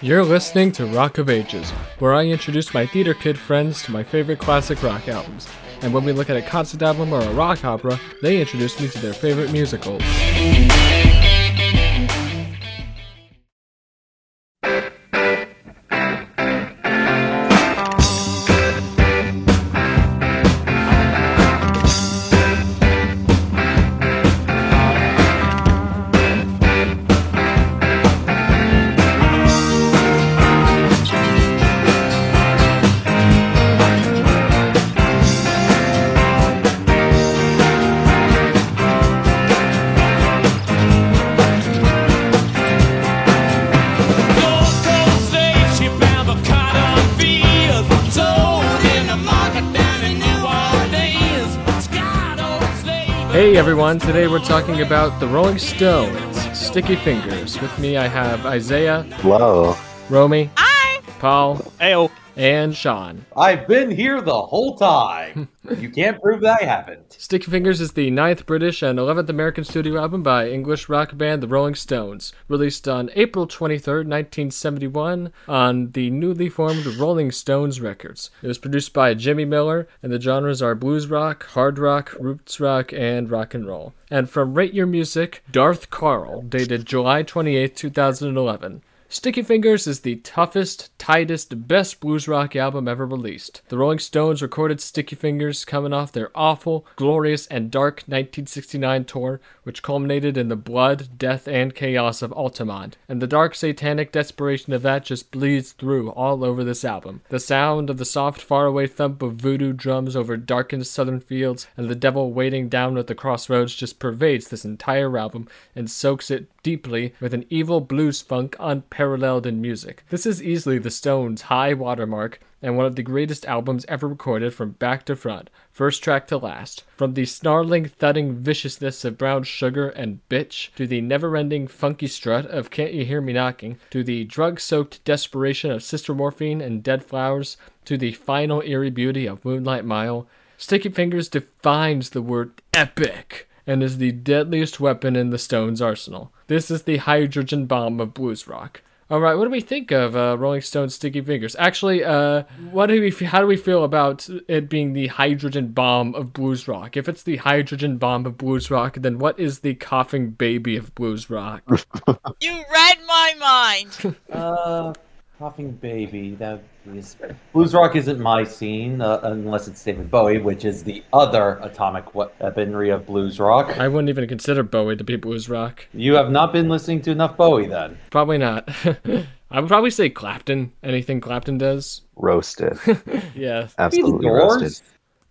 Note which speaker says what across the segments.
Speaker 1: You're listening to Rock of Ages, where I introduce my theater kid friends to my favorite classic rock albums. And when we look at a concert album or a rock opera, they introduce me to their favorite musicals. Everyone, today we're talking about the Rolling Stones, Sticky Fingers. With me I have Isaiah,
Speaker 2: Hello.
Speaker 1: Romy,
Speaker 3: Hi.
Speaker 1: Paul,
Speaker 4: Ayo.
Speaker 1: And Sean.
Speaker 5: I've been here the whole time. you can't prove that I haven't.
Speaker 1: Sticky Fingers is the ninth British and 11th American studio album by English rock band The Rolling Stones, released on April 23rd, 1971, on the newly formed Rolling Stones Records. It was produced by Jimmy Miller, and the genres are blues rock, hard rock, roots rock, and rock and roll. And from Rate Your Music, Darth Carl, dated July 28th, 2011. Sticky Fingers is the toughest, tightest, best blues rock album ever released. The Rolling Stones recorded Sticky Fingers coming off their awful, glorious, and dark 1969 tour, which culminated in the blood, death, and chaos of Altamont. And the dark, satanic desperation of that just bleeds through all over this album. The sound of the soft, faraway thump of voodoo drums over darkened southern fields and the devil waiting down at the crossroads just pervades this entire album and soaks it deeply with an evil blues funk unparalleled in music. This is easily the Stones' high watermark and one of the greatest albums ever recorded from back to front, first track to last. From the snarling, thudding viciousness of Brown Sugar and Bitch, to the never ending funky strut of Can't You Hear Me Knocking, to the drug soaked desperation of Sister Morphine and Dead Flowers, to the final eerie beauty of Moonlight Mile, Sticky Fingers defines the word epic and is the deadliest weapon in the Stones' arsenal. This is the hydrogen bomb of blues rock. All right, what do we think of uh, Rolling Stones' "Sticky Fingers"? Actually, uh, what do we? How do we feel about it being the hydrogen bomb of blues rock? If it's the hydrogen bomb of blues rock, then what is the coughing baby of blues rock?
Speaker 3: You read my mind.
Speaker 5: Uh, coughing baby. That is blues rock isn't my scene uh, unless it's David Bowie, which is the other atomic we- weaponry of blues rock.
Speaker 1: I wouldn't even consider Bowie to be blues rock.
Speaker 5: You have not been listening to enough Bowie then.
Speaker 1: Probably not. I would probably say Clapton. Anything Clapton does.
Speaker 2: Roasted.
Speaker 1: Yeah.
Speaker 2: Absolutely roasted.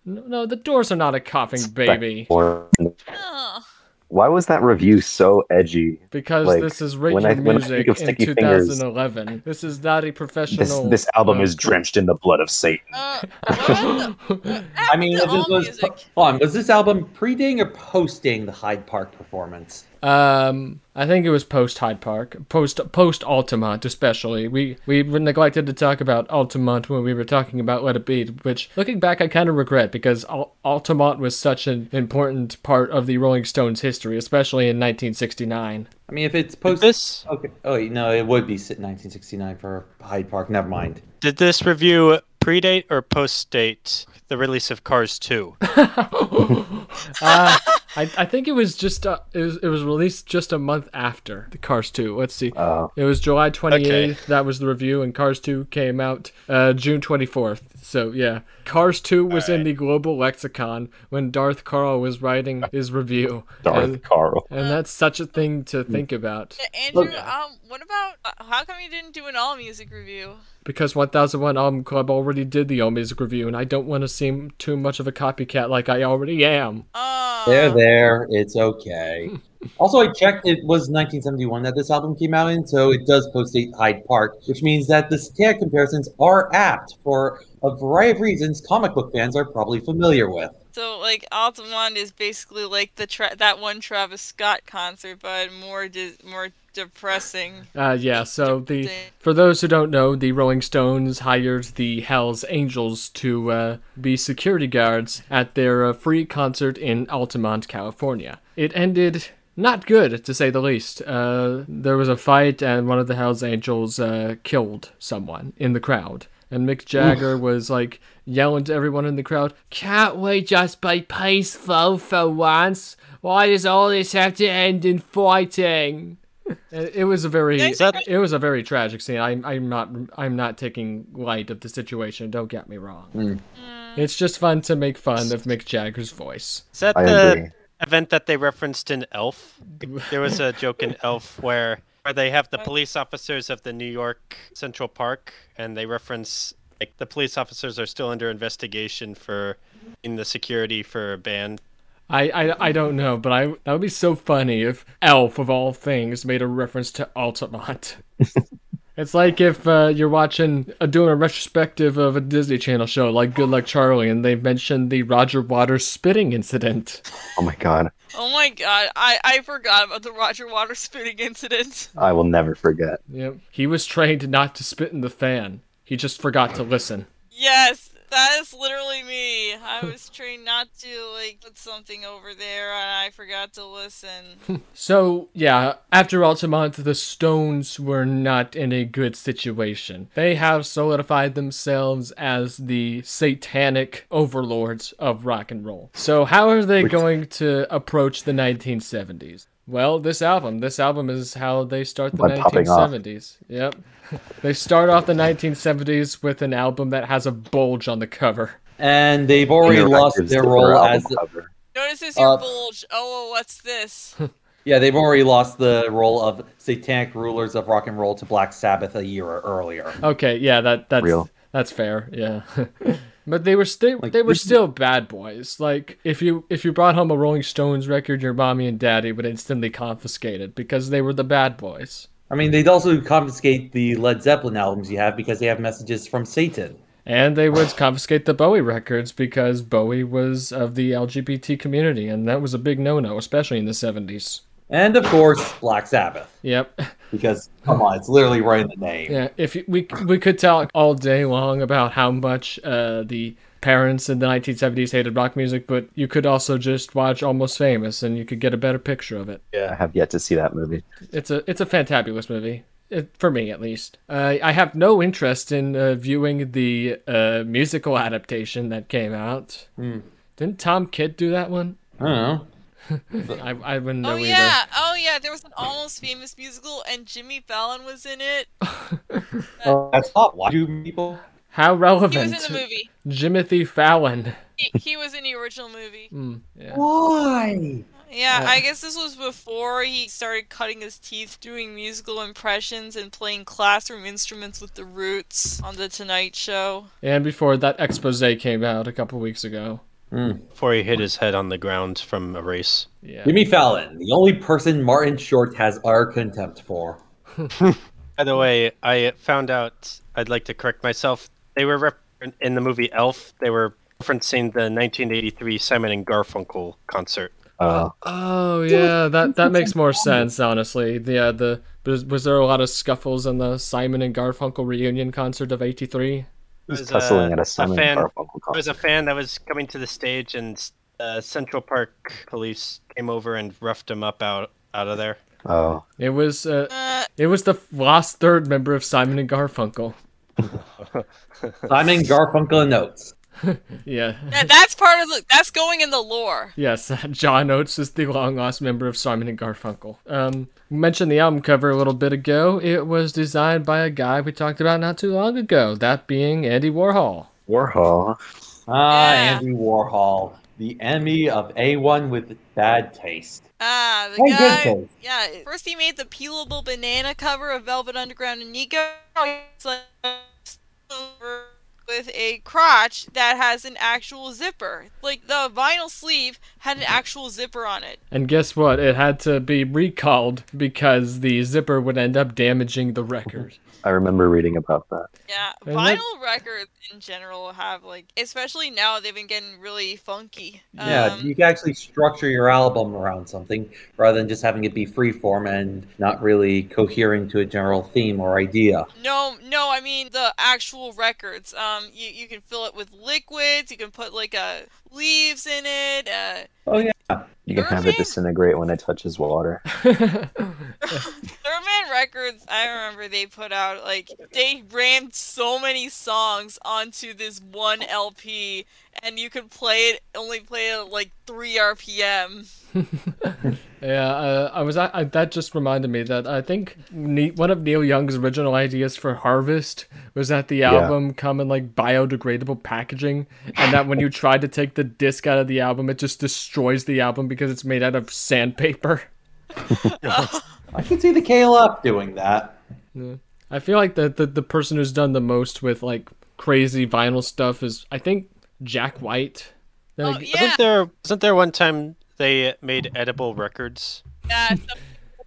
Speaker 1: No, no, the Doors are not a coughing baby.
Speaker 3: Ugh.
Speaker 2: Why was that review so edgy?
Speaker 1: Because
Speaker 2: Like,
Speaker 1: this is
Speaker 2: when
Speaker 1: radio
Speaker 2: I- when I
Speaker 1: music
Speaker 2: think of
Speaker 1: in
Speaker 2: Sticky Fingers-
Speaker 1: 2011. This is not a professional.
Speaker 2: This this album
Speaker 1: uh,
Speaker 2: is drenched in the blood of Satan.
Speaker 3: Uh, the-
Speaker 5: I mean,
Speaker 3: to
Speaker 5: this was hold on. Was this album predating or posting the Hyde Park performance?
Speaker 1: Um, I think it was post Hyde Park, post post Altamont, especially. We we neglected to talk about Altamont when we were talking about Let It Be, which looking back I kind of regret because Al- Altamont was such an important part of the Rolling Stones' history, especially in 1969.
Speaker 5: I mean, if it's post
Speaker 4: This
Speaker 5: Okay. Oh no, it would be 1969 for Hyde Park. Never mind.
Speaker 4: did this review predate or post-date the release of Cars 2?
Speaker 1: Uh, I, I think it was just uh, it was it was released just a month after the Cars 2. Let's see.
Speaker 2: Oh.
Speaker 1: It was July 28th.
Speaker 4: Okay.
Speaker 1: That was the review, and Cars 2 came out uh, June 24th. So yeah, Cars 2 was in the global lexicon when Darth Carl was writing his review.
Speaker 2: Darth
Speaker 1: and,
Speaker 2: Carl.
Speaker 1: and that's such a thing to think about
Speaker 3: Andrew, um, what about uh, how come you didn't do an all music review?
Speaker 1: Because 1001 Album Club already did the All Music review, and I don't want to seem too much of a copycat like I already am.
Speaker 3: Oh,
Speaker 5: There, there. It's okay. also, I checked. It was 1971 that this album came out in, so it does post-date Hyde Park, which means that the satanic comparisons are apt for a variety of reasons comic book fans are probably familiar with.
Speaker 3: So like Altamont is basically like the tra- that one Travis Scott concert, but more de- more depressing.
Speaker 1: Uh, yeah, so the for those who don't know, the Rolling Stones hired the Hell's Angels to uh, be security guards at their uh, free concert in Altamont, California. It ended not good to say the least. Uh, there was a fight, and one of the Hell's Angels uh, killed someone in the crowd. And Mick Jagger was like yelling to everyone in the crowd, Can't we just be peaceful for once? Why does all this have to end in fighting? It it was a very
Speaker 3: Is
Speaker 4: that-
Speaker 1: it was a very tragic scene. I'm I'm not I'm not taking light of the situation. Don't get me wrong.
Speaker 3: Mm.
Speaker 1: It's just fun to make fun of Mick Jagger's voice.
Speaker 4: Is that
Speaker 2: I
Speaker 4: the
Speaker 2: agree.
Speaker 4: event that they referenced in Elf? There was a joke in Elf where where they have the police officers of the New York Central Park, and they reference like the police officers are still under investigation for in the security for a band.
Speaker 1: I, I, I don't know, but I that would be so funny if Elf of all things made a reference to Altamont. it's like if uh, you're watching uh, doing a retrospective of a Disney Channel show like Good Luck Charlie, and they mentioned the Roger Waters spitting incident.
Speaker 2: Oh my god.
Speaker 3: Oh my god, I, I forgot about the Roger Waters spitting incident.
Speaker 2: I will never forget.
Speaker 1: Yep, he was trained not to spit in the fan. He just forgot to listen.
Speaker 3: Yes, that is literally me. I was trained not to like put something over there and I forgot to listen.
Speaker 1: So, yeah, after Altamont, the Stones were not in a good situation. They have solidified themselves as the satanic overlords of rock and roll. So, how are they going to approach the 1970s? Well, this album. This album is how they start the
Speaker 2: By
Speaker 1: 1970s. Yep. they start off the 1970s with an album that has a bulge on the cover.
Speaker 5: And they've already lost their role
Speaker 2: album
Speaker 5: as
Speaker 2: cover.
Speaker 3: Notice this your
Speaker 5: Uh,
Speaker 3: bulge. Oh, what's this?
Speaker 5: yeah, they've already lost the role of satanic rulers of rock and roll to Black Sabbath a year earlier.
Speaker 1: Okay, yeah, that that's
Speaker 2: Real.
Speaker 1: that's fair. Yeah. but they were still
Speaker 5: Like,
Speaker 1: they were still bad boys. Like if you if you brought home a Rolling Stones record, your mommy and daddy would instantly confiscate it because they were the bad boys.
Speaker 5: I mean, they'd also confiscate the Led Zeppelin albums you have because they have messages from Satan.
Speaker 1: And they would confiscate the Bowie records because Bowie was of the LGBT community, and that was a big no-no, especially in the '70s.
Speaker 5: And of course, Black Sabbath.
Speaker 1: Yep.
Speaker 5: Because, come on, it's literally right in the name.
Speaker 1: Yeah. If you, we we could talk all day long about how much uh, the parents in the 1970s hated rock music, but you could also just watch Almost Famous, and you could get a better picture of it.
Speaker 2: Yeah, I have yet to see that movie.
Speaker 1: It's a it's a fantabulous movie. It, for me, at least. Uh, I have no interest in uh, viewing the uh, musical adaptation that came out.
Speaker 5: Hmm.
Speaker 1: Didn't Tom Kitt do that one?
Speaker 5: I don't know.
Speaker 1: I, I wouldn't know
Speaker 3: oh
Speaker 1: either.
Speaker 3: yeah, oh yeah. There was an almost famous musical, and Jimmy Fallon was in it.
Speaker 5: Oh, that's not why do people.
Speaker 1: How relevant.
Speaker 3: He
Speaker 1: relevant.
Speaker 3: was in the movie.
Speaker 1: Jimothy Fallon.
Speaker 3: He, he was in the original movie.
Speaker 1: Mm, yeah.
Speaker 5: Why?
Speaker 3: Yeah,
Speaker 1: Yeah.
Speaker 3: I guess this was before he started cutting his teeth doing musical impressions and playing classroom instruments with the Roots on the Tonight Show.
Speaker 1: And before that expose came out a couple weeks ago.
Speaker 4: Before he hit his head on the ground from a race.
Speaker 1: Yeah.
Speaker 5: Jimmy Fallon, the only person Martin Short has our contempt for.
Speaker 4: By the way, I found out. I'd like to correct myself. They were rep- in the movie Elf. They were referencing the 1983 Simon and Garfunkel concert.
Speaker 2: Uh,
Speaker 1: Oh yeah, that that makes more sense. Honestly, yeah. The was, was there a lot of scuffles in the Simon and Garfunkel reunion concert of '83?
Speaker 2: He's
Speaker 4: was,
Speaker 2: tussling
Speaker 4: uh,
Speaker 2: at a Simon
Speaker 4: fan-
Speaker 2: Garfunkel
Speaker 4: There was a fan that was coming to the stage, and uh, Central Park police came over and roughed him up out out of there.
Speaker 2: Oh,
Speaker 1: It was uh,
Speaker 3: Uh,
Speaker 1: it was the last third member of Simon and Garfunkel.
Speaker 5: Simon Garfunkel and Oates.
Speaker 1: Yeah.
Speaker 3: that, that's part of the. That's going in the lore.
Speaker 1: Yes, John Oates is the long lost member of Simon and Garfunkel. Um, we mentioned the album cover a little bit ago. It was designed by a guy we talked about not too long ago, that being Andy Warhol.
Speaker 2: Warhol.
Speaker 5: Ah,
Speaker 3: Yeah.
Speaker 5: Andy Warhol, the enemy of A1 with bad taste.
Speaker 3: Ah, the
Speaker 5: Oh,
Speaker 3: guy. Yeah, first he made the peelable banana cover of Velvet Underground and Nico. It's like with a crotch that has an actual zipper. Like the vinyl sleeve had an actual zipper on it.
Speaker 1: And guess what? It had to be recalled because the zipper would end up damaging the record.
Speaker 2: I remember reading about that.
Speaker 3: Yeah, vinyl records in general have like, especially now they've been getting really funky.
Speaker 5: Yeah,
Speaker 3: Um,
Speaker 5: you can actually structure your album around something rather than just having it be freeform and not really cohering to a general theme or idea.
Speaker 3: No, no, I mean the actual records. Um, you, you can fill it with liquids. You can put like uh leaves in it. Uh,
Speaker 5: Oh yeah,
Speaker 2: You can have it disintegrate when it touches water.
Speaker 3: Third Man Records, I remember they put out like they rammed so many songs onto this one LP, and you could play it only play it at like three RPM.
Speaker 1: Yeah, uh, I was. I, I, that just reminded me that I think ne- one of Neil Young's original ideas for Harvest was that the album come in like biodegradable packaging, and that when you try to take the disc out of the album, it just destroys the album because it's made out of sandpaper.
Speaker 5: I can see the KLF doing that.
Speaker 1: I feel like the, the the person who's done the most with like crazy vinyl stuff is I think Jack White. Then
Speaker 3: Oh
Speaker 1: ag-
Speaker 3: yeah,
Speaker 4: Wasn't there wasn't there one time they made edible records?
Speaker 3: yeah. so-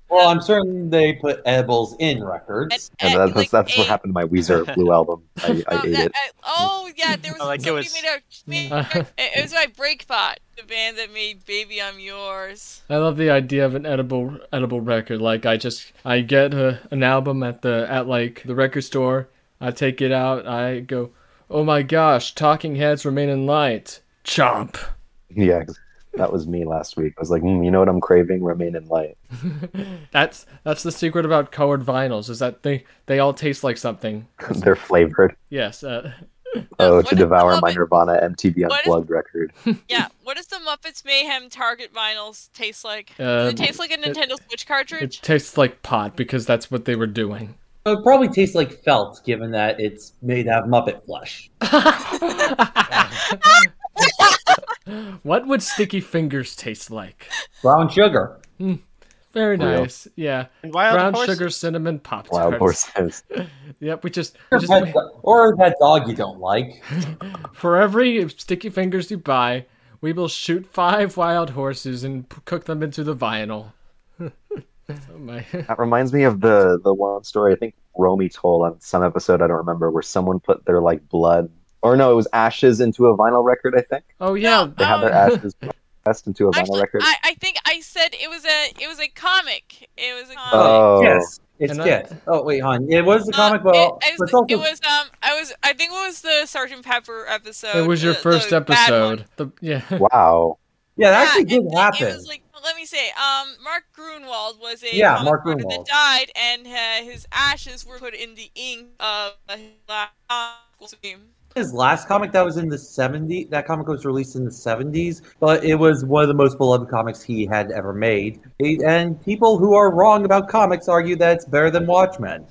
Speaker 5: Well, I'm certain they put edibles in records.
Speaker 2: And
Speaker 3: and,
Speaker 2: that's,
Speaker 3: like,
Speaker 2: that's what happened to my Weezer Blue album. I, I
Speaker 3: Oh,
Speaker 2: ate
Speaker 3: that-
Speaker 2: it.
Speaker 3: I- oh yeah, there was
Speaker 4: like it was-
Speaker 3: made a made, it it was by Breakbot, the band that made "Baby I'm Yours."
Speaker 1: I love the idea of an edible edible record. Like I just I get a, an album at the at like the record store. I take it out. I go, oh my gosh, Talking Heads remain in light. Chomp.
Speaker 2: Yeah, that was me last week. I was like, mm, you know what I'm craving? Remain in light.
Speaker 1: That's that's the secret about colored vinyls is that they they all taste like something.
Speaker 2: They're flavored.
Speaker 1: Yes. Uh,
Speaker 2: Oh,
Speaker 3: what
Speaker 2: to devour
Speaker 3: the
Speaker 2: my Nirvana MTV
Speaker 3: What is-
Speaker 2: Unplugged record.
Speaker 3: Yeah, what does the Muppets Mayhem Target vinyls taste like?
Speaker 1: Uh,
Speaker 3: Does it taste like a Nintendo Switch cartridge?
Speaker 1: it tastes like pot because that's what they were doing.
Speaker 5: It probably tastes like felt, given that it's made out of Muppet flesh.
Speaker 1: What would sticky fingers taste like?
Speaker 5: Brown sugar. Hmm.
Speaker 1: Very
Speaker 2: Real.
Speaker 1: nice. Yeah.
Speaker 4: And Wild
Speaker 1: Brown
Speaker 4: Horse-
Speaker 1: sugar cinnamon pop
Speaker 2: Wild horses.
Speaker 1: Yep, we just, we
Speaker 5: Or
Speaker 1: just
Speaker 5: that, or that dog you don't like.
Speaker 1: For every sticky fingers you buy, we will shoot five wild horses and cook them into the vinyl. Oh my.
Speaker 2: That reminds me of the the one story I think Romy told on some episode I don't remember where someone put their like blood or no it was ashes into a vinyl record I think
Speaker 1: Oh yeah.
Speaker 3: No,
Speaker 2: they had their
Speaker 3: Um,
Speaker 2: ashes pressed into a vinyl
Speaker 3: Actually,
Speaker 2: record.
Speaker 3: I, I think I said it was a it was a comic. It was a comic.
Speaker 2: Oh.
Speaker 5: Yes. It's
Speaker 1: And I-
Speaker 5: yes. Oh wait, hon. It was the
Speaker 3: Uh,
Speaker 5: comic, but
Speaker 3: it, it, was,
Speaker 5: also
Speaker 3: it was um I was I think it was the Sergeant Pepper episode.
Speaker 1: It was your
Speaker 3: the-
Speaker 1: first
Speaker 3: the
Speaker 1: episode. The, yeah.
Speaker 2: wow.
Speaker 5: yeah, that
Speaker 3: Yeah,
Speaker 5: actually
Speaker 3: it-
Speaker 5: did
Speaker 3: it-
Speaker 5: happen.
Speaker 3: It was like let me say, um, Mark Gruenwald was a
Speaker 5: Yeah, Mark
Speaker 3: writer
Speaker 5: Gruenwald.
Speaker 3: that died, and uh, his ashes were put in the ink of his last costume.
Speaker 5: his last comic that was in the 70s that comic was released in the 70s but it was one of the most beloved comics he had ever made and people who are wrong about comics argue that it's better than watchmen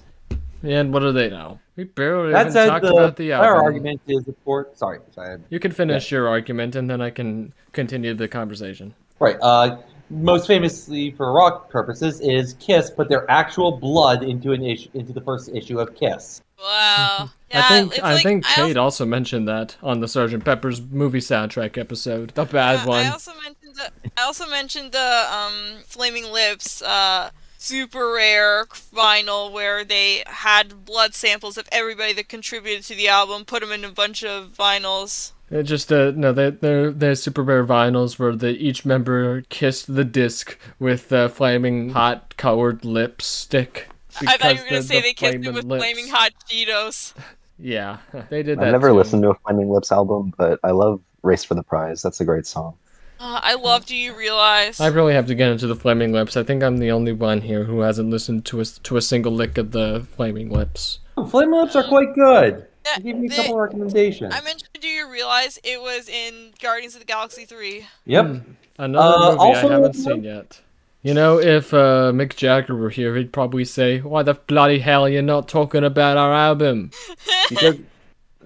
Speaker 1: And what do they know? We barely
Speaker 5: that
Speaker 1: even
Speaker 5: said
Speaker 1: talked
Speaker 5: the,
Speaker 1: about the
Speaker 5: our argument is of course sorry, sorry
Speaker 1: You can finish your argument and then I can continue the conversation.
Speaker 5: right uh most famously for rock purposes is kiss put their actual blood into an issue into the first issue of kiss
Speaker 3: Wow. Yeah,
Speaker 1: I think I
Speaker 3: like,
Speaker 1: think
Speaker 3: I
Speaker 1: Kate
Speaker 3: also,
Speaker 1: also mentioned that on the Sergeant Pepper's movie soundtrack episode, the bad
Speaker 3: yeah,
Speaker 1: one.
Speaker 3: I also mentioned the I also mentioned the um Flaming Lips uh super rare vinyl where they had blood samples of everybody that contributed to the album, put them in a bunch of vinyls.
Speaker 1: It just uh, no, they they're they're super rare vinyls where the each member kissed the disc with uh, flaming hot colored lipstick.
Speaker 3: I thought you were gonna
Speaker 1: the-
Speaker 3: say
Speaker 1: the
Speaker 3: they kissed
Speaker 1: it
Speaker 3: with
Speaker 1: lips.
Speaker 3: flaming hot Cheetos.
Speaker 1: Yeah, they did that.
Speaker 2: I've never
Speaker 1: too.
Speaker 2: listened to a Flaming Lips album, but I love Race for the Prize. That's a great song.
Speaker 3: Uh, I love Do You Realize?
Speaker 1: I really have to get into the Flaming Lips. I think I'm the only one here who hasn't listened to a to a single lick of the Flaming Lips.
Speaker 5: Flaming lips are quite good
Speaker 3: Yeah,
Speaker 5: i'll give you a
Speaker 3: they-
Speaker 5: couple recommendations
Speaker 3: I mentioned Do You Realize it was in Guardians of the Galaxy 3.
Speaker 5: yep
Speaker 1: Hmm. Another
Speaker 5: Uh,
Speaker 1: movie
Speaker 5: also-
Speaker 1: I haven't seen yet. You know, if uh, Mick Jagger were here, he'd probably say, "Why the bloody hell you're you not talking about our album?"
Speaker 5: because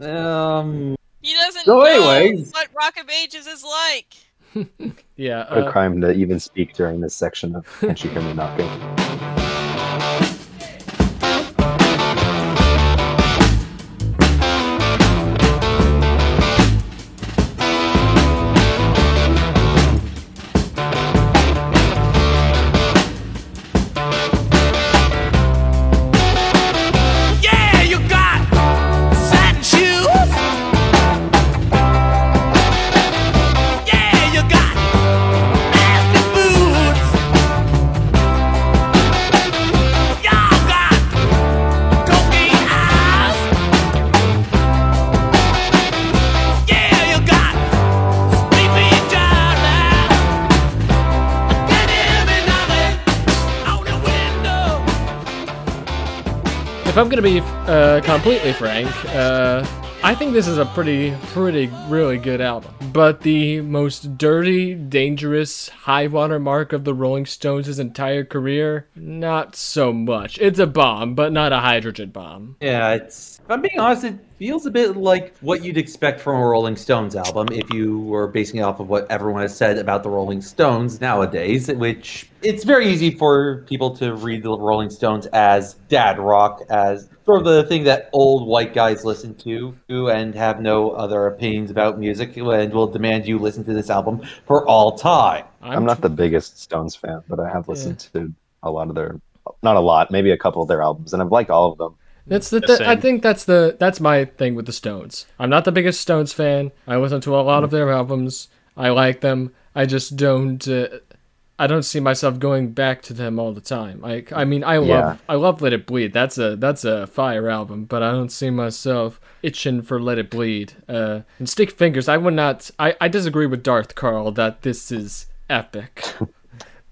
Speaker 5: um
Speaker 3: He doesn't
Speaker 5: So
Speaker 3: know
Speaker 5: anyways-
Speaker 3: what Rock of Ages is like.
Speaker 1: Yeah.
Speaker 2: What a
Speaker 1: Uh,
Speaker 2: crime to even speak during this section of Can't You Hear
Speaker 1: I'm gonna be uh, completely frank, uh, I think this is a pretty, pretty, really good album. But the most dirty, dangerous high water mark of the Rolling Stones' entire career, not so much. It's a bomb, but not a hydrogen bomb.
Speaker 5: Yeah, it's. If I'm being honest, it feels a bit like what you'd expect from a Rolling Stones album if you were basing it off of what everyone has said about the Rolling Stones nowadays, which it's very easy for people to read the Rolling Stones as dad rock, as sort of the thing that old white guys listen to and have no other opinions about music and will demand you listen to this album for all time.
Speaker 2: I'm not the biggest Stones fan, but I have listened to a lot of their, not a lot, maybe a couple of their albums, and I've liked all of them.
Speaker 1: That's the.
Speaker 4: The
Speaker 1: th- I think that's the. That's my thing with the Stones. I'm not the biggest Stones fan. I listen to a lot of their albums. I like them. I just don't. Uh, I don't see myself going back to them all the time. I. I mean, I love.
Speaker 2: Yeah.
Speaker 1: I love Let It Bleed. That's a. That's a fire album. But I don't see myself itching for Let It Bleed. Uh, and Stick Fingers. I would not. I. I disagree with Darth Carl that this is epic.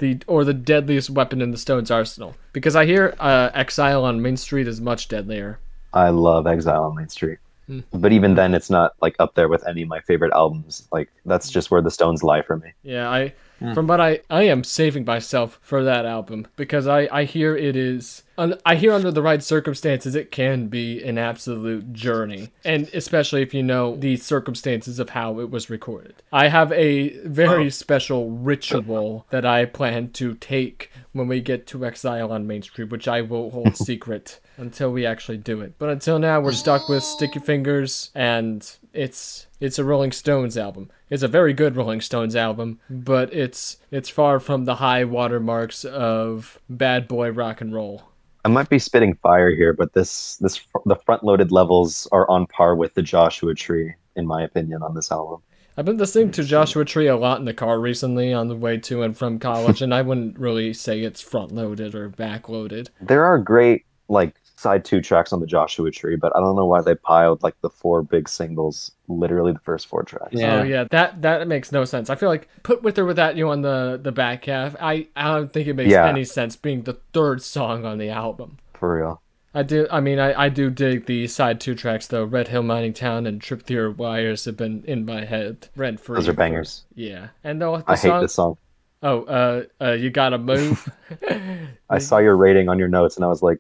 Speaker 1: the or the deadliest weapon in the Stones arsenal because I hear uh, Exile on Main Street is much deadlier.
Speaker 2: I love Exile on Main Street.
Speaker 1: Hmm.
Speaker 2: But even then, it's not like up there with any of my favorite albums. Like that's just where the Stones lie for me.
Speaker 1: Yeah, I from what I I am saving myself for that album because I I hear it is un, I hear under the right circumstances it can be an absolute journey and especially if you know the circumstances of how it was recorded. I have a very special ritual that I plan to take when we get to Exile on Main Street, which I will hold secret until we actually do it. But until now, we're stuck with Sticky Fingers, and it's it's a Rolling Stones album. It's a very good Rolling Stones album, but it's it's far from the high watermarks of bad boy rock and roll.
Speaker 2: I might be spitting fire here, but this this the front loaded levels are on par with the Joshua Tree, in my opinion, on this album.
Speaker 1: I've been listening to mm, Joshua Tree a lot in the car recently on the way to and from college, and I wouldn't really say it's front loaded or back loaded.
Speaker 2: There are great like side two tracks on the Joshua Tree, but I don't know why they piled like the four big singles, literally the first four tracks.
Speaker 5: Yeah.
Speaker 1: Oh yeah, that that makes no sense. I feel like put with or without you on the the back half. I I don't think it makes
Speaker 2: Yeah.
Speaker 1: any sense being the third song on the album.
Speaker 2: For real.
Speaker 1: I do. I mean, I, I do dig the side two tracks though. Red Hill Mining Town and Trip Through Your Wires have been in my head rent free.
Speaker 2: Those are bangers.
Speaker 1: Yeah, and the, the
Speaker 2: I hate
Speaker 1: song.
Speaker 2: this song.
Speaker 1: Oh, uh, uh, you gotta move.
Speaker 2: I saw your rating on your notes and I was like,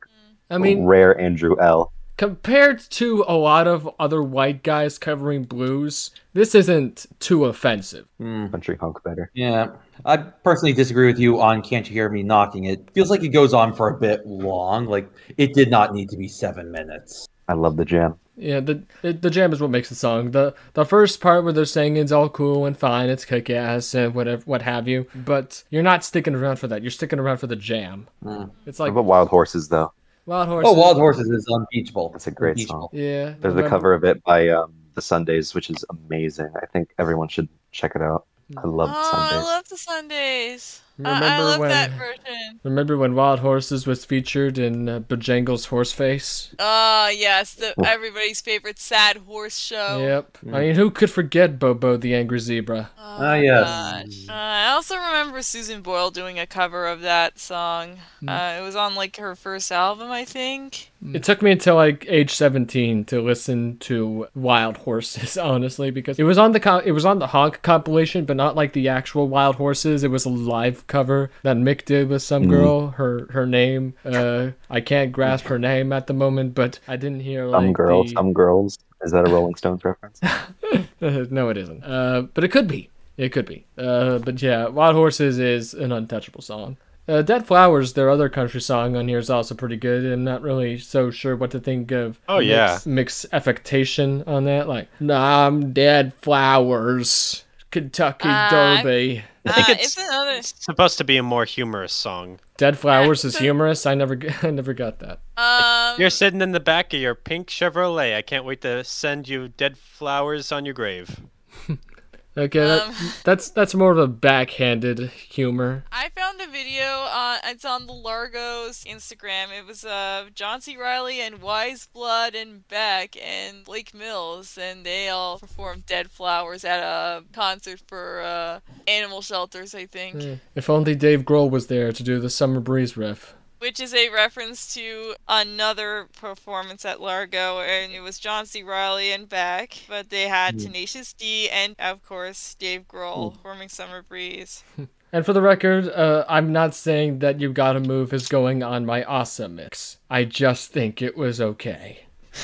Speaker 1: I mean,
Speaker 2: rare Andrew L.
Speaker 1: compared to a lot of other white guys covering blues, this isn't too offensive. Hmm.
Speaker 2: Country Honk better.
Speaker 5: Yeah, I personally disagree with you on "Can't You Hear Me Knocking." It feels like it goes on for a bit long. Like it did not need to be seven minutes.
Speaker 2: I love the jam.
Speaker 1: Yeah, the the the jam is what makes the song. the The first part where they're saying it's all cool and fine. It's kick ass and whatever, what have you. But you're not sticking around for that. You're sticking around for the jam. Hmm. It's
Speaker 2: What
Speaker 1: like
Speaker 2: about Wild Horses though?
Speaker 1: Wild Horses.
Speaker 5: Oh, Wild Horses is unbeachable.
Speaker 2: That's a great
Speaker 5: Unbeachable.
Speaker 2: song.
Speaker 1: Yeah.
Speaker 2: There's a cover of it by um, the Sundays, which is amazing. I think everyone should check it out. I love Sundays.
Speaker 3: Oh, I
Speaker 2: Sundays.
Speaker 3: love the Sundays. I, I
Speaker 1: Remember
Speaker 3: love
Speaker 1: when-
Speaker 3: that version.
Speaker 1: Remember when Wild Horses was featured in uh, Bojangles Horseface?
Speaker 3: Ah, yes, the everybody's favorite sad horse show.
Speaker 1: Yep. I mean, who could forget Bobo the Angry Zebra?
Speaker 3: Oh,
Speaker 5: Ah, yes.
Speaker 3: Uh, I also remember Susan Boyle doing a cover of that song.
Speaker 1: Hmm.
Speaker 3: Uh, it was on like her first album, I think.
Speaker 1: It took me until like age 17 to listen to Wild Horses, honestly, because it was on the co- it was on the Honk compilation, but not like the actual Wild Horses. It was a live cover that Mick did with some girl. Her her name, uh, I can't grasp her name at the moment, but I didn't hear like
Speaker 2: Some girls,
Speaker 1: the-
Speaker 2: some girls. Is that a Rolling Stones reference?
Speaker 1: no, it isn't. Uh, but it could be. It could be. Uh, but yeah, Wild Horses is an untouchable song. Uh, Dead Flowers, their other country song on here, is also pretty good. I'm not really so sure what to think of.
Speaker 4: Oh, yeah.
Speaker 1: Mick's, Mick's affectation on that. Like, nah, I'm dead flowers, Kentucky
Speaker 3: Uh,
Speaker 1: Derby.
Speaker 4: I think
Speaker 3: Uh,
Speaker 4: it's,
Speaker 3: it's another.
Speaker 4: it's supposed to be a more humorous song.
Speaker 1: Dead flowers is humorous. I never, g- I never got that.
Speaker 3: Um,
Speaker 4: You're sitting in the back of your pink Chevrolet. I can't wait to send you dead flowers on your grave.
Speaker 1: Okay, that,
Speaker 3: Um.
Speaker 1: that's that's more of a backhanded humor.
Speaker 3: I found a video on it's on the Largos Instagram. It was uh John C. Reilly and Weyes Blood and Beck and Blake Mills and they all performed Dead Flowers at a concert for uh animal shelters, I think.
Speaker 1: Eh, If only Dave Grohl was there to do the Summer Breeze riff.
Speaker 3: Which is a reference to another performance at Largo, and it was John C. Reilly and Beck, but they had
Speaker 5: Hmm.
Speaker 3: Tenacious D and, of course, Dave Grohl forming Summer Breeze.
Speaker 1: And for the record, uh, I'm not saying that You Gotta Move is going on my awesome mix. I just think it was okay.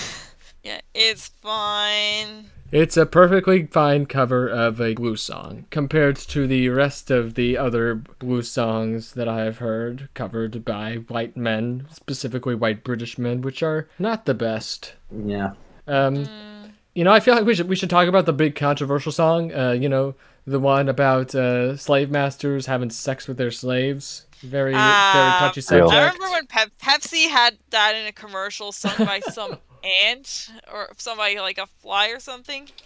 Speaker 3: Yeah, it's fine.
Speaker 1: It's a perfectly fine cover of a blues song compared to the rest of the other blues songs that I have heard covered by white men, specifically white British men, which are not the best.
Speaker 5: Yeah.
Speaker 1: Um, you know, I feel like we should we should talk about the big controversial song. Uh, you know, the one about uh, slave masters having sex with their slaves. Very very
Speaker 3: Ah,
Speaker 1: touchy subject.
Speaker 3: I remember when Pep- Pepsi had that in a commercial sung by some ant or somebody like a fly or something.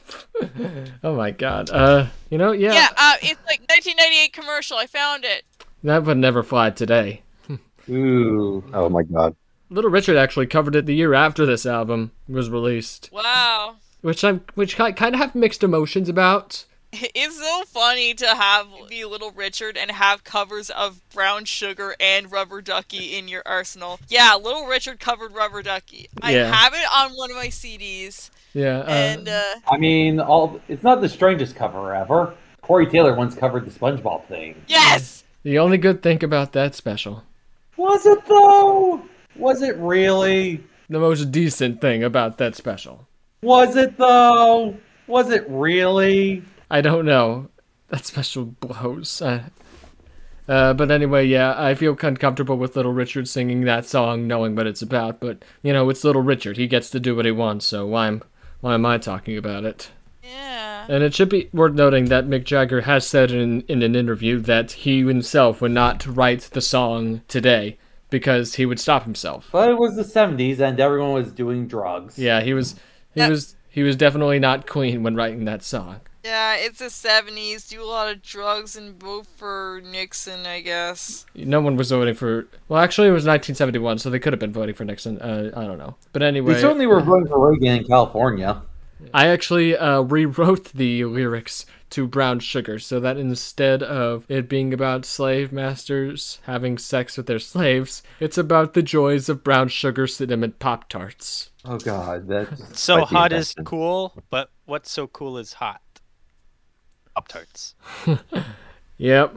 Speaker 1: Oh my god. Uh, you know, yeah,
Speaker 3: Yeah, uh, it's like 1998 commercial. I found it.
Speaker 1: that would never fly today.
Speaker 5: Ooh.
Speaker 2: Oh my god.
Speaker 1: Little Richard actually covered it the year after this album was released,
Speaker 3: Wow.
Speaker 1: which I'm which I kind of have mixed emotions about.
Speaker 3: It's so funny to have be Little Richard and have covers of Brown Sugar and Rubber Ducky in your arsenal. Yeah, Little Richard covered Rubber Ducky. I
Speaker 1: Yeah.
Speaker 3: have it on one of my CDs,
Speaker 1: Yeah, uh,
Speaker 3: and uh,
Speaker 5: I mean, all it's not the strangest cover ever. Corey Taylor once covered the SpongeBob thing.
Speaker 3: yes,
Speaker 1: the only good thing about that special,
Speaker 5: Was it though? Was it really?
Speaker 1: the most decent thing about that special,
Speaker 5: Was it though? Was it really?
Speaker 1: I don't know. That special blows. Uh, uh, but anyway, yeah, I feel uncomfortable with Little Richard singing that song, knowing what it's about. But you know, it's Little Richard; he gets to do what he wants. So why am why am I talking about it?
Speaker 3: yeah.
Speaker 1: And it should be worth noting that Mick Jagger has said in, in an interview that he himself would not write the song today because he would stop himself.
Speaker 5: But it was the '70s, and everyone was doing drugs.
Speaker 1: Yeah, he was he
Speaker 3: Yep.
Speaker 1: was he was definitely not clean when writing that song.
Speaker 3: Yeah, it's the 70s. Do a lot of drugs and vote for Nixon, I guess.
Speaker 1: No one was voting for. Well, actually, it was 1971, so they could have been voting for Nixon. Uh, I don't know, but anyway.
Speaker 5: They
Speaker 1: anyway,
Speaker 5: certainly were voting for Reagan in California.
Speaker 1: I actually uh, rewrote the lyrics to Brown Sugar so that instead of it being about slave masters having sex with their slaves, it's about the joys of brown sugar cinnamon Pop Tarts.
Speaker 5: Oh God, that's
Speaker 4: So hot is cool, but what's so cool is hot? Pop tarts.
Speaker 1: Yep.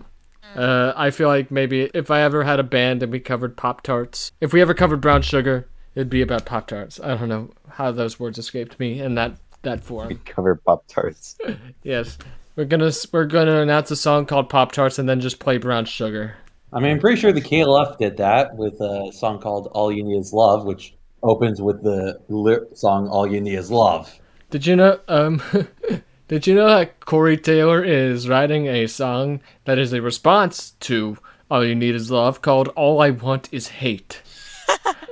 Speaker 1: Uh, I feel like maybe if I ever had a band and we covered Pop Tarts, if we ever covered Brown Sugar, it'd be about Pop Tarts. I don't know how those words escaped me in that that form.
Speaker 2: We Cover Pop Tarts.
Speaker 1: Yes, we're gonna we're gonna announce a song called Pop Tarts and then just play Brown Sugar.
Speaker 5: I mean, I'm pretty sure the KLF did that with a song called "All You Need Is Love," which opens with the ly- song "All You Need Is Love."
Speaker 1: Did you know? Um, did you know that Corey Taylor is writing a song that is a response to "All You Need Is Love" called "All I Want Is Hate."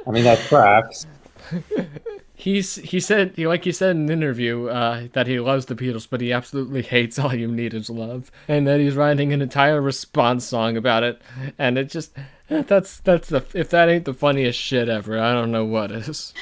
Speaker 5: I mean, that tracks.
Speaker 1: He's he said he like he said in an interview uh, that he loves the Beatles, but he absolutely hates "All You Need Is Love," and that he's writing an entire response song about it. And it just that's that's the if that ain't the funniest shit ever, I don't know what is.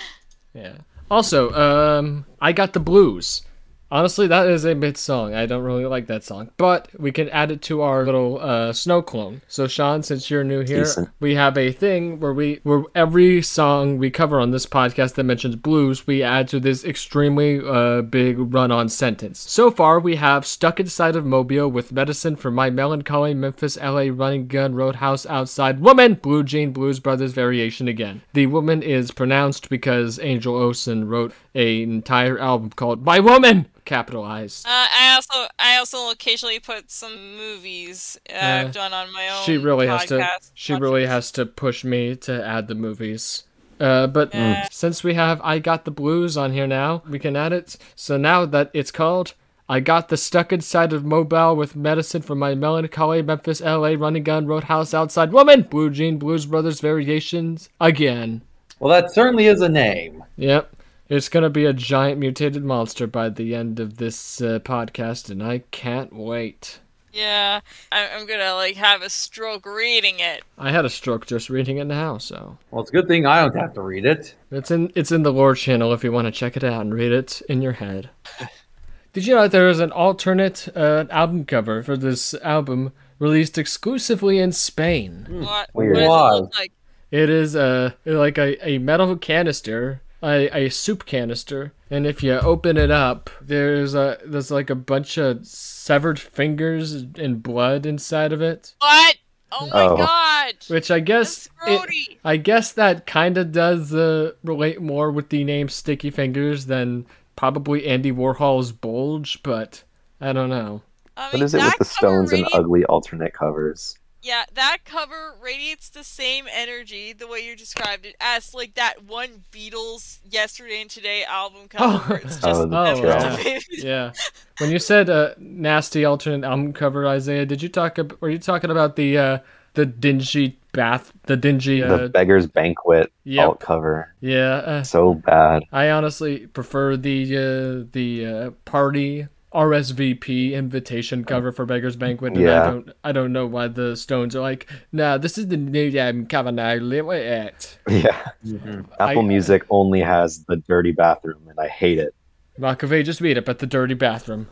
Speaker 1: Yeah. Also, um, I got the blues. Honestly, that is a mid song. I don't really like that song, but we can add it to our little uh, snow clone. So, Sean, since you're new here,
Speaker 2: Decent.
Speaker 1: we have a thing where we where every song we cover on this podcast that mentions blues, we add to this extremely uh, big run-on sentence. So far, we have "Stuck Inside of Mobile" with "Medicine for My Melancholy," Memphis, L.A., "Running Gun," Roadhouse, "Outside," "Woman," Blue Jean, Blues Brothers variation again. The "Woman" is pronounced because Angel Olsen wrote an entire album called "My Woman," capitalized.
Speaker 3: Uh, I also I also occasionally put some movies uh,
Speaker 1: Uh,
Speaker 3: I've done on my own.
Speaker 1: she really has to
Speaker 3: podcast
Speaker 1: she really has to push me to add the movies uh, but
Speaker 3: Yeah.
Speaker 1: since we have i got the blues on here now we can add it so now that it's called i got the stuck inside of mobile with medicine for my melancholy memphis la running gun roadhouse outside woman blue jean blues brothers variations again
Speaker 5: Well, that certainly is a name.
Speaker 1: yep it's gonna be a giant mutated monster by the end of this uh, podcast and i can't wait
Speaker 3: Yeah, I- I'm gonna like have a stroke reading it.
Speaker 1: i had a stroke just reading it now so
Speaker 5: Well, it's a good thing I don't have to read it.
Speaker 1: It's in it's in the lore channel if you want to check it out and read it in your head. Did you know that there is an alternate uh, album cover for this album released exclusively in Spain?
Speaker 3: What?
Speaker 2: Weird.
Speaker 3: What does it look like?
Speaker 1: It is a like a, a metal canister, a, a soup canister, and if you open it up, there's a there's like a bunch of severed fingers and blood inside of it.
Speaker 3: What? Oh my
Speaker 2: Oh.
Speaker 3: god!
Speaker 1: Which I guess it. I guess that kind of does uh, relate more with the name Sticky Fingers than probably Andy Warhol's Bulge, but I don't know.
Speaker 3: I mean,
Speaker 2: is it with the
Speaker 3: cover
Speaker 2: Stones and ugly alternate covers?
Speaker 3: Yeah, that cover radiates the same energy the way you described it as like that one Beatles Yesterday and Today album cover.
Speaker 1: Oh.
Speaker 3: it's just
Speaker 2: Oh,
Speaker 1: Oh, yeah. Yeah. When you said uh, nasty alternate album cover, Isaiah, did you talk? Ab- were you talking about the uh, the dingy bath, the dingy?
Speaker 2: the
Speaker 1: Uh,
Speaker 2: Beggar's Banquet
Speaker 1: yep.
Speaker 2: alt cover.
Speaker 1: yeah. Uh,
Speaker 2: So bad.
Speaker 1: I honestly prefer the uh, the uh, party RSVP invitation cover for Beggar's Banquet. And I don't I don't know why the Stones are like, nah, this is the new album cover now. Live with it.
Speaker 2: Yeah.
Speaker 5: Mhm.
Speaker 2: Apple
Speaker 1: I-
Speaker 2: Music only has the dirty bathroom, and I hate it.
Speaker 1: McAvey just beat up at the dirty bathroom.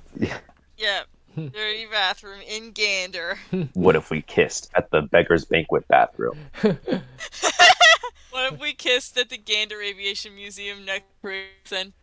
Speaker 3: Yeah, dirty bathroom in Gander.
Speaker 2: What if we kissed at the Beggar's Banquet bathroom?
Speaker 3: What if we kissed at the Gander Aviation Museum next weekend?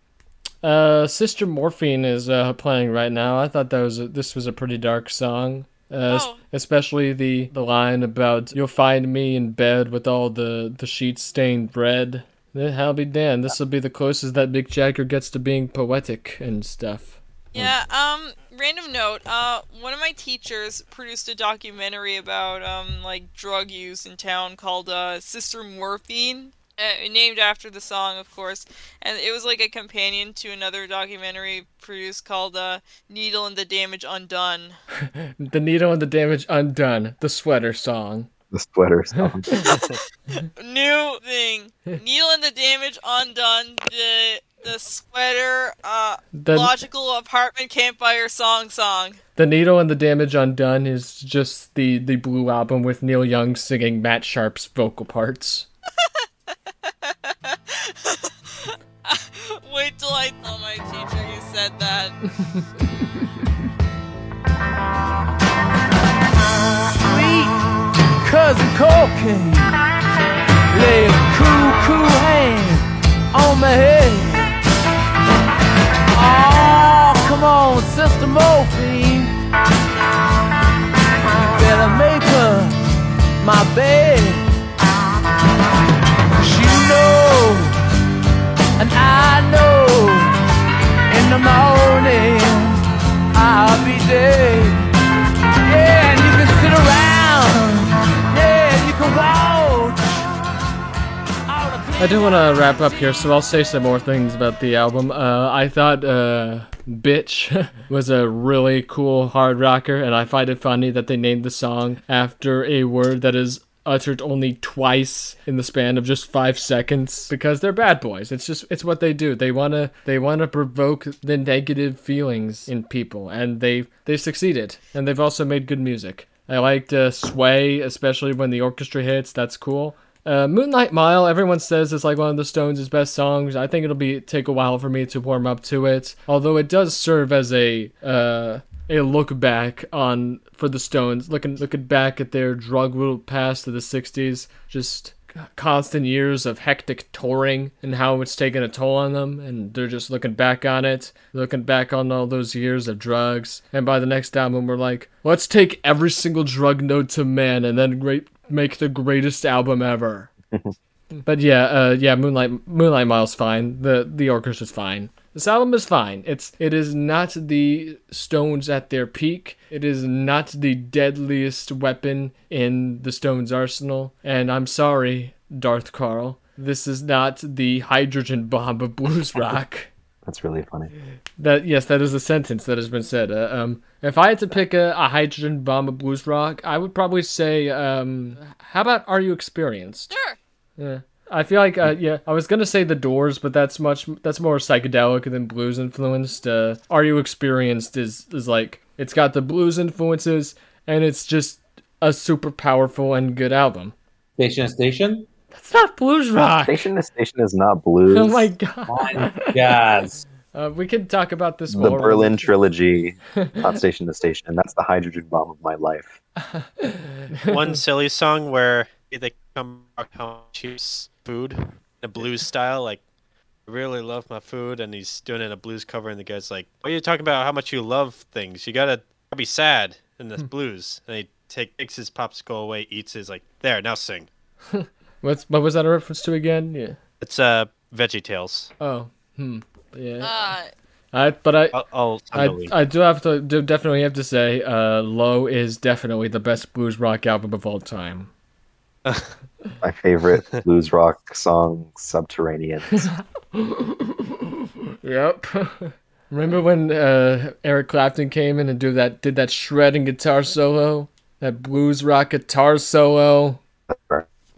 Speaker 1: Uh, Sister Morphine is uh, playing right now. I thought that was a, this was a pretty dark song. Uh,
Speaker 3: Oh.
Speaker 1: especially the, the line about you'll find me in bed with all the, the sheets stained red. I'll be damned. This will be the closest that Mick Jagger gets to being poetic and stuff.
Speaker 3: Yeah, um, random note, uh, one of my teachers produced a documentary about, um, like, drug use in town called, uh, Sister Morphine, uh, named after the song, of course, and it was like a companion to another documentary produced called, uh, Needle and the Damage Undone.
Speaker 1: The Needle and the Damage Undone, the sweater song.
Speaker 2: The sweater song.
Speaker 3: New thing, Needle and the Damage Undone, the, the sweater, uh,
Speaker 1: The,
Speaker 3: logical apartment campfire song song.
Speaker 1: the Needle and the Damage Undone is just the, the Blue album with Neil Young singing Matt Sharp's vocal parts.
Speaker 3: Wait till I tell my teacher you said that.
Speaker 6: Sweet cousin cocaine. Lay a cool, cool hand on my head. Oh, come on, Sister Morphine. You better make her my bed. I'll be dead. Yeah, and you can sit around. Yeah, you can watch.
Speaker 1: I do want to wrap up here, so I'll say some more things about the album. Uh, I thought uh, Bitch was a really cool hard rocker, and I find it funny that they named the song after a word that is uttered only twice in the span of just five seconds because they're bad boys. It's just it's what they do. They want to they want to provoke the negative feelings in people and they they succeeded and they've also made good music. I liked uh, sway especially when the orchestra hits. That's cool. Uh, Moonlight Mile, everyone says it's like one of the Stones' best songs. I think it'll be take a while for me to warm up to it, although it does serve as a uh, a look back on for the Stones, looking looking back at their drug-riddled past of the '60s, just constant years of hectic touring and how it's taken a toll on them, and they're just looking back on it, looking back on all those years of drugs, and by the next album, we're like, let's take every single drug note to man, and then great make the greatest album ever. but yeah, uh, yeah, Moonlight Moonlight Mile's fine. The the orchestra's fine. This album is fine. It's it is not the Stones at their peak. It is not the deadliest weapon in the Stones arsenal. And I'm sorry, Darth Carl. This is not the hydrogen bomb of blues rock.
Speaker 2: That's really funny.
Speaker 1: That yes, that is a sentence that has been said. Uh, um, if I had to pick a, a hydrogen bomb of blues rock, I would probably say, um, how about Are You Experienced?
Speaker 3: Sure.
Speaker 1: Yeah. I feel like uh, yeah, I was gonna say the Doors, but that's much that's more psychedelic than blues influenced. Uh, Are You Experienced is is like it's got the blues influences and it's just a super powerful and good album.
Speaker 5: Station to Station.
Speaker 1: That's not blues rock.
Speaker 2: Station to Station is not blues.
Speaker 1: Oh my god.
Speaker 5: On jazz.
Speaker 1: Uh, we can talk about this
Speaker 2: the
Speaker 1: more.
Speaker 2: The Berlin trilogy, not Station to Station. That's the hydrogen bomb of my life.
Speaker 4: One silly song where they come about how much he food in a blues style, like I really love my food, and he's doing it in a blues cover, and the guy's like, "What are you talking about? How much you love things? You gotta be sad in this blues." And he take, takes his popsicle away, eats his like, "There, now sing."
Speaker 1: What's what was that a reference to again? Yeah.
Speaker 4: It's uh Veggie Tales.
Speaker 1: Oh. Hmm. Yeah.
Speaker 3: Uh,
Speaker 1: I but I.
Speaker 4: I'll, I'll send
Speaker 1: I,
Speaker 4: a link.
Speaker 1: I do have to do definitely have to say, uh, "Low" is definitely the best blues rock album of all time.
Speaker 2: My favorite blues rock song, Subterranean.
Speaker 1: Yep. Remember when uh, Eric Clapton came in and do that did that shredding guitar solo, that blues rock guitar solo?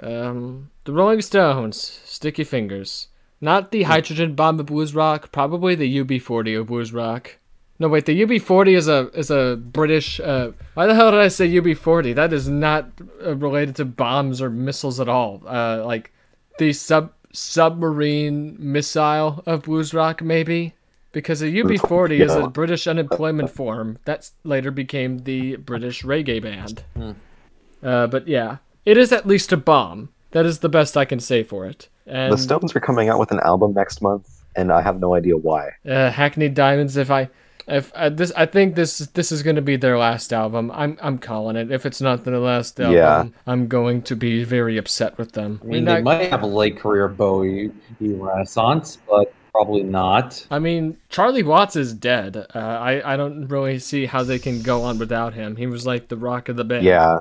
Speaker 1: Um, the Rolling Stones, Sticky Fingers, not the Hydrogen Bomb of blues rock, probably the UB40 of blues rock. No, wait, the UB40 is a is a British. Uh, why the hell did I say UB40? That is not uh, related to bombs or missiles at all. Uh, like the sub submarine missile of blues rock, maybe because a UB40 is a British unemployment form that later became the British reggae band. Uh, but yeah, it is at least a bomb. That is the best I can say for it. And
Speaker 2: the Stones are coming out with an album next month, and I have no idea why.
Speaker 1: uh, Hackney Diamonds. If I, if I, this, I think this this is going to be their last album. I'm I'm calling it. If it's not their last album,
Speaker 2: Yeah.
Speaker 1: I'm going to be very upset with them.
Speaker 5: I mean, they might have a late career Bowie renaissance, but probably not.
Speaker 1: I mean, Charlie Watts is dead. Uh, I I don't really see how they can go on without him. He was like the rock of the band.
Speaker 2: Yeah.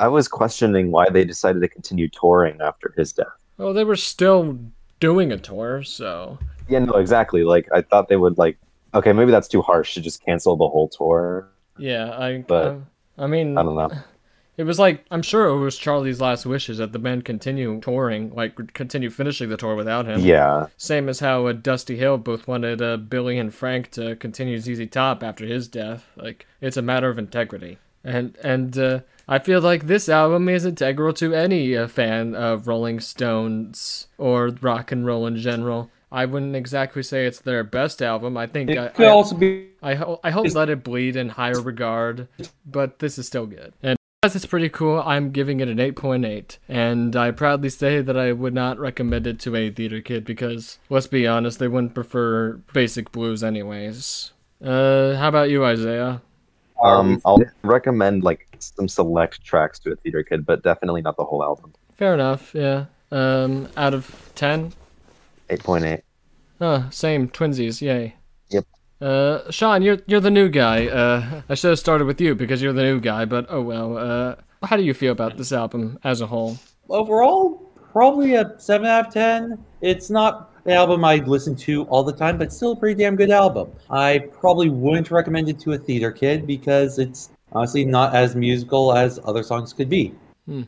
Speaker 2: I was questioning why they decided to continue touring after his death.
Speaker 1: Well, they were still doing a tour, so
Speaker 2: Yeah, no, exactly. Like I thought they would like okay, maybe that's too harsh to just cancel the whole tour.
Speaker 1: yeah. I
Speaker 2: But-
Speaker 1: uh, I mean,
Speaker 2: I don't know.
Speaker 1: It was like I'm sure it was Charlie's last wishes that the band continue touring, like continue finishing the tour without him.
Speaker 2: Yeah.
Speaker 1: Same as how uh, Dusty Hill both wanted uh, Billy and Frank to continue ZZ Top after his death. Like it's a matter of integrity, and and uh, I feel like this album is integral to any uh, fan of Rolling Stones or rock and roll in general. I wouldn't exactly say it's their best album. I think
Speaker 5: It
Speaker 1: I,
Speaker 5: could
Speaker 1: I,
Speaker 5: also be
Speaker 1: I, ho- I hope Let It Bleed in higher regard, but this is still good. And because it's pretty cool, I'm giving it an 8.8. And I proudly say that I would not recommend it to a theater kid because, let's be honest, they wouldn't prefer basic blues anyways. Uh, how about you, Isaiah?
Speaker 2: Um I'll recommend like some select tracks to a theater kid, but definitely not the whole album.
Speaker 1: Fair enough, yeah. Um, out of 10?
Speaker 2: 8.8.
Speaker 1: Oh, same, twinsies, yay.
Speaker 2: Yep.
Speaker 1: Uh, Sean, you're you're the new guy. Uh, I should have started with you because you're the new guy, but oh well. Uh, how do you feel about this album as a whole?
Speaker 5: overall probably a seven out of ten. It's not an album I listen to all the time, but still a pretty damn good album. I probably wouldn't recommend it to a theater kid because it's honestly not as musical as other songs could be.
Speaker 1: Hmm.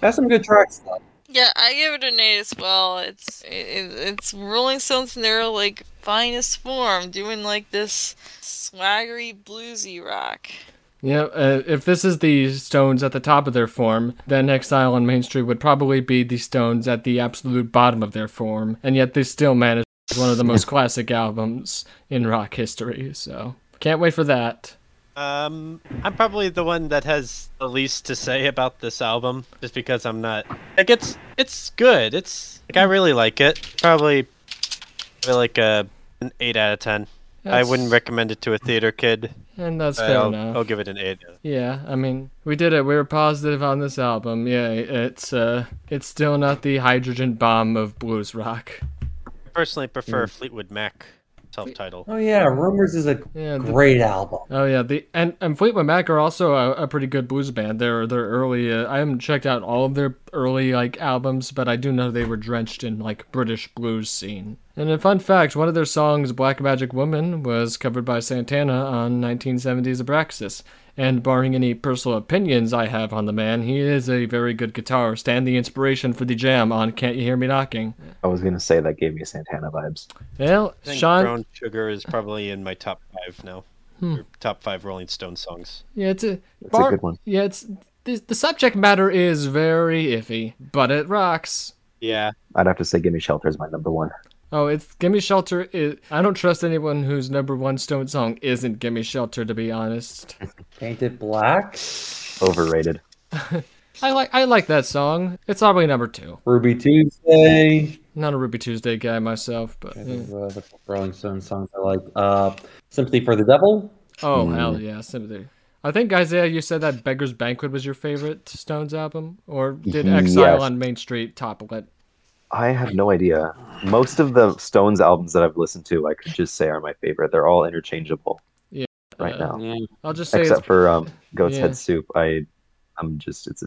Speaker 5: Has some good tracks though.
Speaker 3: Yeah, I give it an eight as well. It's it, it's Rolling Stones in their like finest form, doing like this swaggery bluesy rock.
Speaker 1: Yeah, uh, if this is the Stones at the top of their form, then Exile on Main Street would probably be the Stones at the absolute bottom of their form, and yet they still managed one of the most classic albums in rock history. So can't wait for that.
Speaker 4: Um, I'm probably the one that has the least to say about this album, just because I'm not. Like it's it's good. It's like I really like it. Probably, probably like a an eight out of ten. I wouldn't recommend it to a theater kid.
Speaker 1: And that's fair
Speaker 4: I'll,
Speaker 1: enough.
Speaker 4: I'll give it an eight.
Speaker 1: Yeah, I mean, we did it. We were positive on this album. Yeah, it's uh, it's still not the hydrogen bomb of blues rock.
Speaker 4: I personally prefer Fleetwood Mac self-titled.
Speaker 5: Oh yeah, Rumors is a
Speaker 1: Yeah, the-
Speaker 5: great album.
Speaker 1: Oh yeah, the and, and Fleetwood Mac are also a, a pretty good blues band. They're they're early. Uh, I haven't checked out all of their early like albums, but I do know they were drenched in like British blues scene. And a fun fact, one of their songs, "Black Magic Woman," was covered by Santana on 1970's Abraxas. And barring any personal opinions I have on the man, he is a very good guitarist and the inspiration for the jam on "Can't You Hear Me Knocking."
Speaker 2: I was gonna say that gave me Santana vibes.
Speaker 1: Well,
Speaker 4: I think
Speaker 1: Sean,
Speaker 4: Brown Sugar is probably in my top five now.
Speaker 1: Hmm.
Speaker 4: Top five Rolling Stone songs.
Speaker 1: yeah, it's a
Speaker 2: It's a good one.
Speaker 1: Yeah, it's the, the subject matter is very iffy, but it rocks.
Speaker 4: Yeah,
Speaker 2: I'd have to say Gimme Shelter is my number one.
Speaker 1: Oh, it's "Gimme Shelter." Is, I don't trust anyone whose number one Stone song isn't "Gimme Shelter." To be honest,
Speaker 5: Paint It Black.
Speaker 2: Overrated.
Speaker 1: I like I like that song. It's probably number two.
Speaker 5: Ruby Tuesday.
Speaker 1: Not a Ruby Tuesday guy myself, but
Speaker 5: Uh,
Speaker 1: yeah.
Speaker 5: the Rolling Stones songs I like. Uh, Sympathy for the Devil.
Speaker 1: oh hell yeah, sympathy. I think Isaiah, you said that Beggar's Banquet was your favorite Stones album, or did Exile
Speaker 2: Yes.
Speaker 1: on Main Street topple it?
Speaker 2: I have no idea. Most of the Stones albums that I've listened to, I could just say are my favorite. They're all interchangeable.
Speaker 1: Yeah.
Speaker 2: Right
Speaker 1: Uh,
Speaker 2: now,
Speaker 5: Yeah.
Speaker 1: I'll just say
Speaker 2: except for um, Goat's
Speaker 1: yeah.
Speaker 2: Head Soup. I, I'm just it's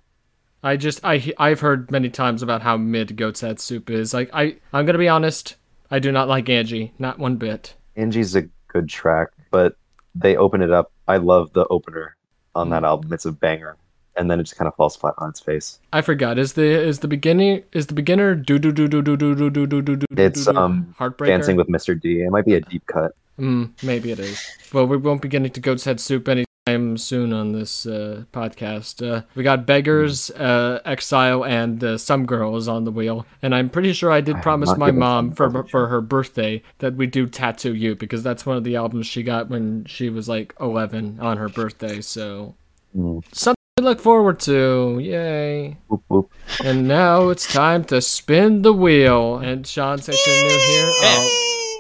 Speaker 1: I just I I've heard many times about how mid Goat's Head Soup is. Like I I'm gonna be honest, I do not like Angie, not one bit.
Speaker 2: Angie's a good track, but they open it up. I love the opener on
Speaker 1: Mm.
Speaker 2: that album. It's a banger, and then it just kind of falls flat on its face.
Speaker 1: I forgot. Is the is the beginning is the beginner do do do do do do do do do do do
Speaker 2: It's, um,
Speaker 1: Heartbreaker?
Speaker 2: Dancing with Mr. D. It might be a deep cut.
Speaker 1: Mm, maybe it is. Well, we won't be getting to Goat's Head Soup anytime soon on this uh, podcast. Uh, we got Beggars, uh, Exile, and uh, Some Girls on the wheel. And I'm pretty sure I did
Speaker 2: I
Speaker 1: promise my mom for for her birthday that we do Tattoo You because that's one of the albums she got when she was like 11 on her birthday. So
Speaker 2: Mm.
Speaker 1: something to look forward to. Yay!
Speaker 2: Whoop, whoop.
Speaker 1: And now it's time to spin the wheel. And Sean, since you're new here, I'll,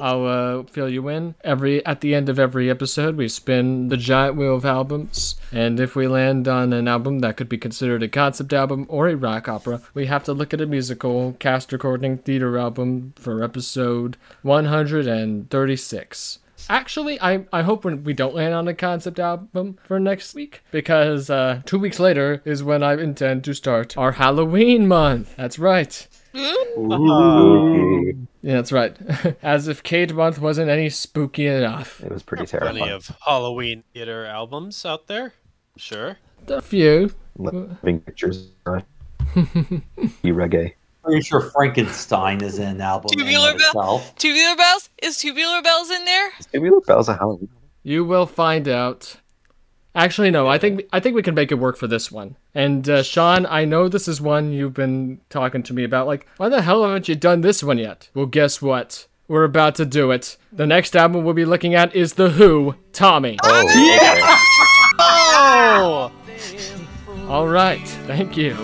Speaker 1: I'll uh, fill you in. Every at the end of every episode, we spin the giant wheel of albums, and if we land on an album that could be considered a concept album or a rock opera, we have to look at a musical cast recording theater album for episode 136. Actually, I, I hope when we don't land on a concept album for next week because uh, two weeks later is when I intend to start our Halloween month. That's right.
Speaker 2: Spooky.
Speaker 1: Yeah, that's right. As if Cade month wasn't any spooky enough.
Speaker 2: It was pretty
Speaker 4: Plenty
Speaker 2: terrifying.
Speaker 4: of Halloween theater albums out there. Sure.
Speaker 1: A few.
Speaker 2: Living pictures. you reggae.
Speaker 5: Pretty sure Frankenstein is an album in
Speaker 3: Tubular
Speaker 5: of
Speaker 3: Bell?
Speaker 5: itself.
Speaker 3: Tubular Bells? Is Tubular Bells in there?
Speaker 2: Tubular Bells a Halloween.
Speaker 1: You will find out. Actually, no. I think I think we can make it work for this one. And uh, Sean, I know this is one you've been talking to me about. Like, why the hell haven't you done this one yet? Well, guess what? We're about to do it. The next album we'll be looking at is The Who. Tommy.
Speaker 2: Oh,
Speaker 4: Oh!
Speaker 1: All right. Thank you.